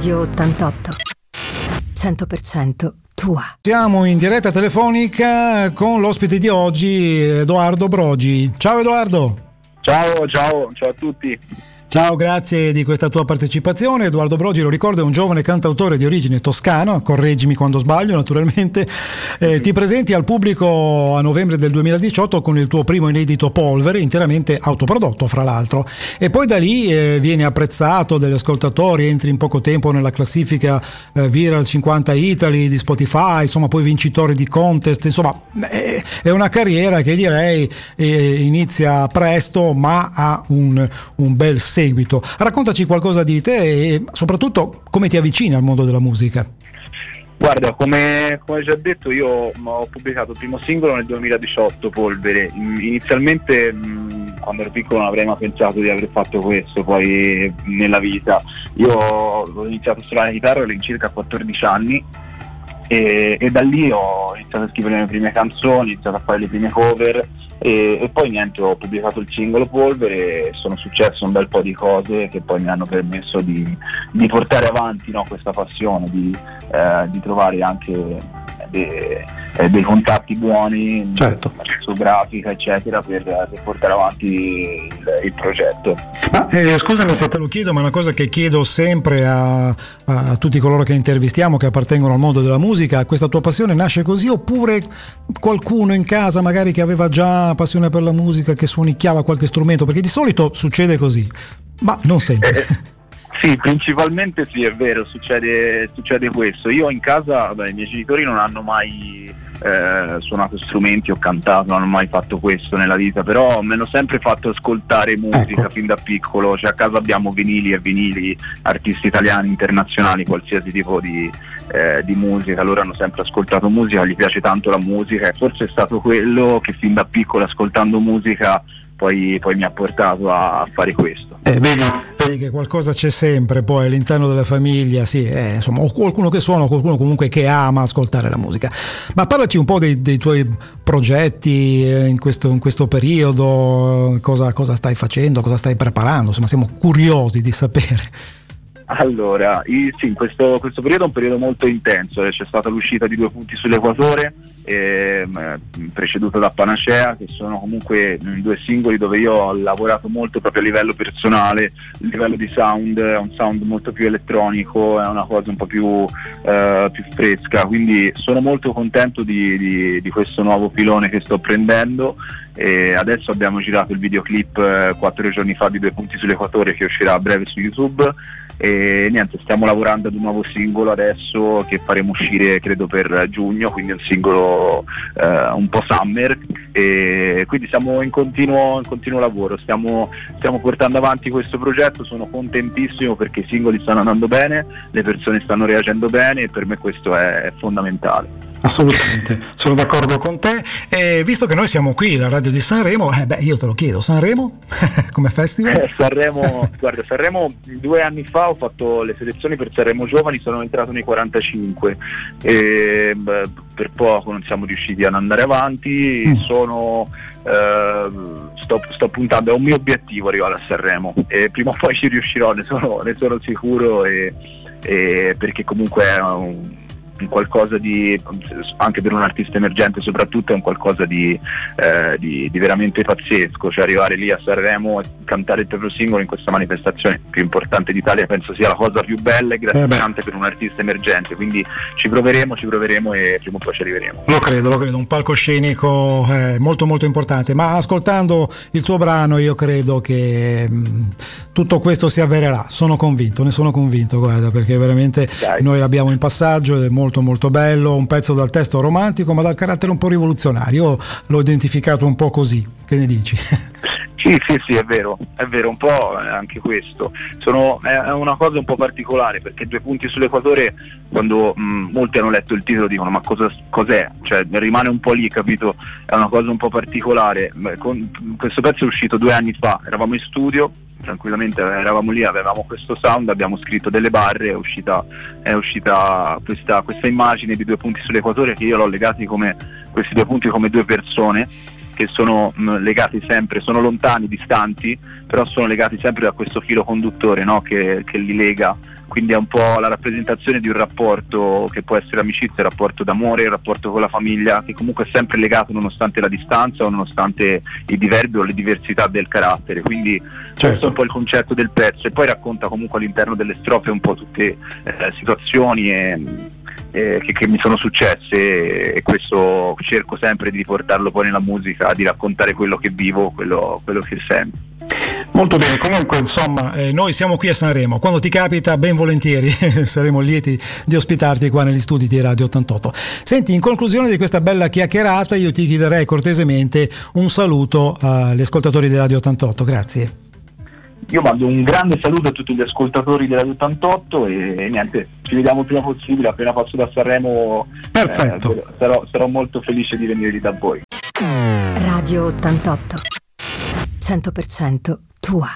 Radio 88. 100% tua. Siamo in diretta telefonica con l'ospite di oggi, Edoardo Brogi. Ciao Edoardo. Ciao, ciao, ciao a tutti. Ciao, grazie di questa tua partecipazione. Edoardo Brogi, lo ricordo, è un giovane cantautore di origine toscana, correggimi quando sbaglio naturalmente. Eh, ti presenti al pubblico a novembre del 2018 con il tuo primo inedito Polvere, interamente autoprodotto fra l'altro. E poi da lì eh, vieni apprezzato dagli ascoltatori, entri in poco tempo nella classifica eh, Viral 50 Italy di Spotify, insomma poi vincitore di contest, insomma eh, è una carriera che direi eh, inizia presto ma ha un, un bel senso seguito. Raccontaci qualcosa di te e soprattutto come ti avvicini al mondo della musica. Guarda, come, come, già detto, io ho pubblicato il primo singolo nel 2018, Polvere. Inizialmente, quando ero piccolo, non avrei mai pensato di aver fatto questo poi nella vita. Io ho iniziato a suonare chitarra all'incirca 14 anni e, e, da lì ho iniziato a scrivere le mie prime canzoni, ho iniziato a fare le prime cover e, e, poi niente, ho pubblicato il singolo Polvere e sono successe un bel po' di cose che poi mi hanno permesso di, di portare avanti no, questa passione, di, eh, di trovare anche de, eh, dei contatti buoni certo. su grafica eccetera per, per portare avanti il, il progetto. Ma, eh, scusami se te lo chiedo ma è una cosa che chiedo sempre a, a, tutti coloro che intervistiamo che appartengono al mondo della musica questa tua passione nasce così oppure qualcuno in casa magari che aveva già passione per la musica che suonicchiava qualche strumento? Perché di solito succede così ma non sempre. Eh, sì, principalmente sì, è vero, succede, succede questo. Io in casa, beh, i miei genitori non hanno mai eh, suonato strumenti o cantato, non hanno mai fatto questo nella vita, però mi hanno sempre fatto ascoltare musica ecco. fin da piccolo, cioè a casa abbiamo vinili e vinili, artisti italiani, internazionali, qualsiasi tipo di, eh, di musica, loro hanno sempre ascoltato musica, gli piace tanto la musica e forse è stato quello che fin da piccolo ascoltando musica poi, poi mi ha portato a, fare questo. Eh, vedi, vedi, che qualcosa c'è sempre poi all'interno della famiglia, sì, eh, insomma, o qualcuno che suona o qualcuno comunque che ama ascoltare la musica. Ma parlaci un po' dei, dei tuoi progetti eh, in, questo, in, questo, periodo, cosa, cosa stai facendo, cosa stai preparando, insomma siamo curiosi di sapere. Allora, sì, questo, questo, periodo è un periodo molto intenso, c'è stata l'uscita di due punti sull'equatore, ehm, preceduto da Panacea, che sono comunque due singoli dove io ho lavorato molto proprio a livello personale, a livello di sound, è un sound molto più elettronico, è una cosa un po' più, eh, più fresca, quindi sono molto contento di, di, di, questo nuovo filone che sto prendendo. E adesso abbiamo girato il videoclip eh, quattro giorni fa di due punti sull'equatore che uscirà a breve su YouTube. E niente, stiamo lavorando ad un nuovo singolo adesso che faremo uscire credo per giugno, quindi un singolo eh, un po' summer e quindi siamo in continuo, in continuo lavoro, stiamo, stiamo, portando avanti questo progetto, sono contentissimo perché i singoli stanno andando bene, le persone stanno reagendo bene e per me questo è, è fondamentale. Assolutamente, sono d'accordo con te. E visto che noi siamo qui, la radio di Sanremo, eh beh, io te lo chiedo, Sanremo come festival? Eh, Sanremo, guarda, Sanremo due anni fa ho fatto le selezioni per Sanremo Giovani, sono entrato nei 45 e beh, per poco non siamo riusciti ad andare avanti, mm. sono, eh, sto, sto, puntando, è un mio obiettivo arrivare a Sanremo e prima o poi ci riuscirò, ne sono, ne sono sicuro e, e perché comunque è un qualcosa di, anche per un artista emergente soprattutto, è un qualcosa di, eh, di, di, veramente pazzesco, cioè arrivare lì a Sanremo e cantare il proprio singolo in questa manifestazione più importante d'Italia penso sia la cosa più bella e eh gratificante eh per un artista emergente, quindi ci proveremo, ci proveremo e prima o poi ci arriveremo. Lo credo, lo credo, un palcoscenico eh, molto molto importante, ma ascoltando il tuo brano io credo che mh, mm, tutto questo si avvererà, sono convinto, ne sono convinto, guarda, perché veramente Dai. noi l'abbiamo in passaggio ed è molto molto molto bello, un pezzo dal testo romantico ma dal carattere un po' rivoluzionario, l'ho identificato un po' così, che ne dici? Sì, sì, sì, è vero, è vero, un po' anche questo. Sono, è una cosa un po' particolare perché due punti sull'equatore, quando mh, molti hanno letto il titolo dicono ma cosa, cos'è? Cioè rimane un po' lì, capito? È una cosa un po' particolare. Con, questo pezzo è uscito due anni fa, eravamo in studio, tranquillamente eravamo lì, avevamo questo sound, abbiamo scritto delle barre, è uscita, è uscita questa, questa immagine di due punti sull'equatore che io l'ho legati come questi due punti come due persone che sono mh, legati sempre, sono lontani, distanti, però sono legati sempre da questo filo conduttore no? che, che, li lega quindi è un po' la rappresentazione di un rapporto che può essere amicizia, un rapporto d'amore, un rapporto con la famiglia, che comunque è sempre legato nonostante la distanza o nonostante i diverbi o le diversità del carattere. Quindi certo. questo è un po' il concetto del pezzo e poi racconta comunque all'interno delle strofe un po' tutte eh, situazioni e, eh, che, che, mi sono successe e questo cerco sempre di portarlo poi nella musica, di raccontare quello che vivo, quello, quello che sento. Molto bene, comunque insomma eh, noi siamo qui a Sanremo, quando ti capita ben volentieri saremo lieti di ospitarti qua negli studi di Radio 88. Senti, in conclusione di questa bella chiacchierata io ti chiederei cortesemente un saluto agli ascoltatori di Radio 88, grazie. Io mando un grande saluto a tutti gli ascoltatori Radio 88 e niente, ci vediamo il prima possibile, appena passo da Sanremo Perfetto. Eh, sarò, sarò molto felice di venire da voi. Radio 88 100% tua.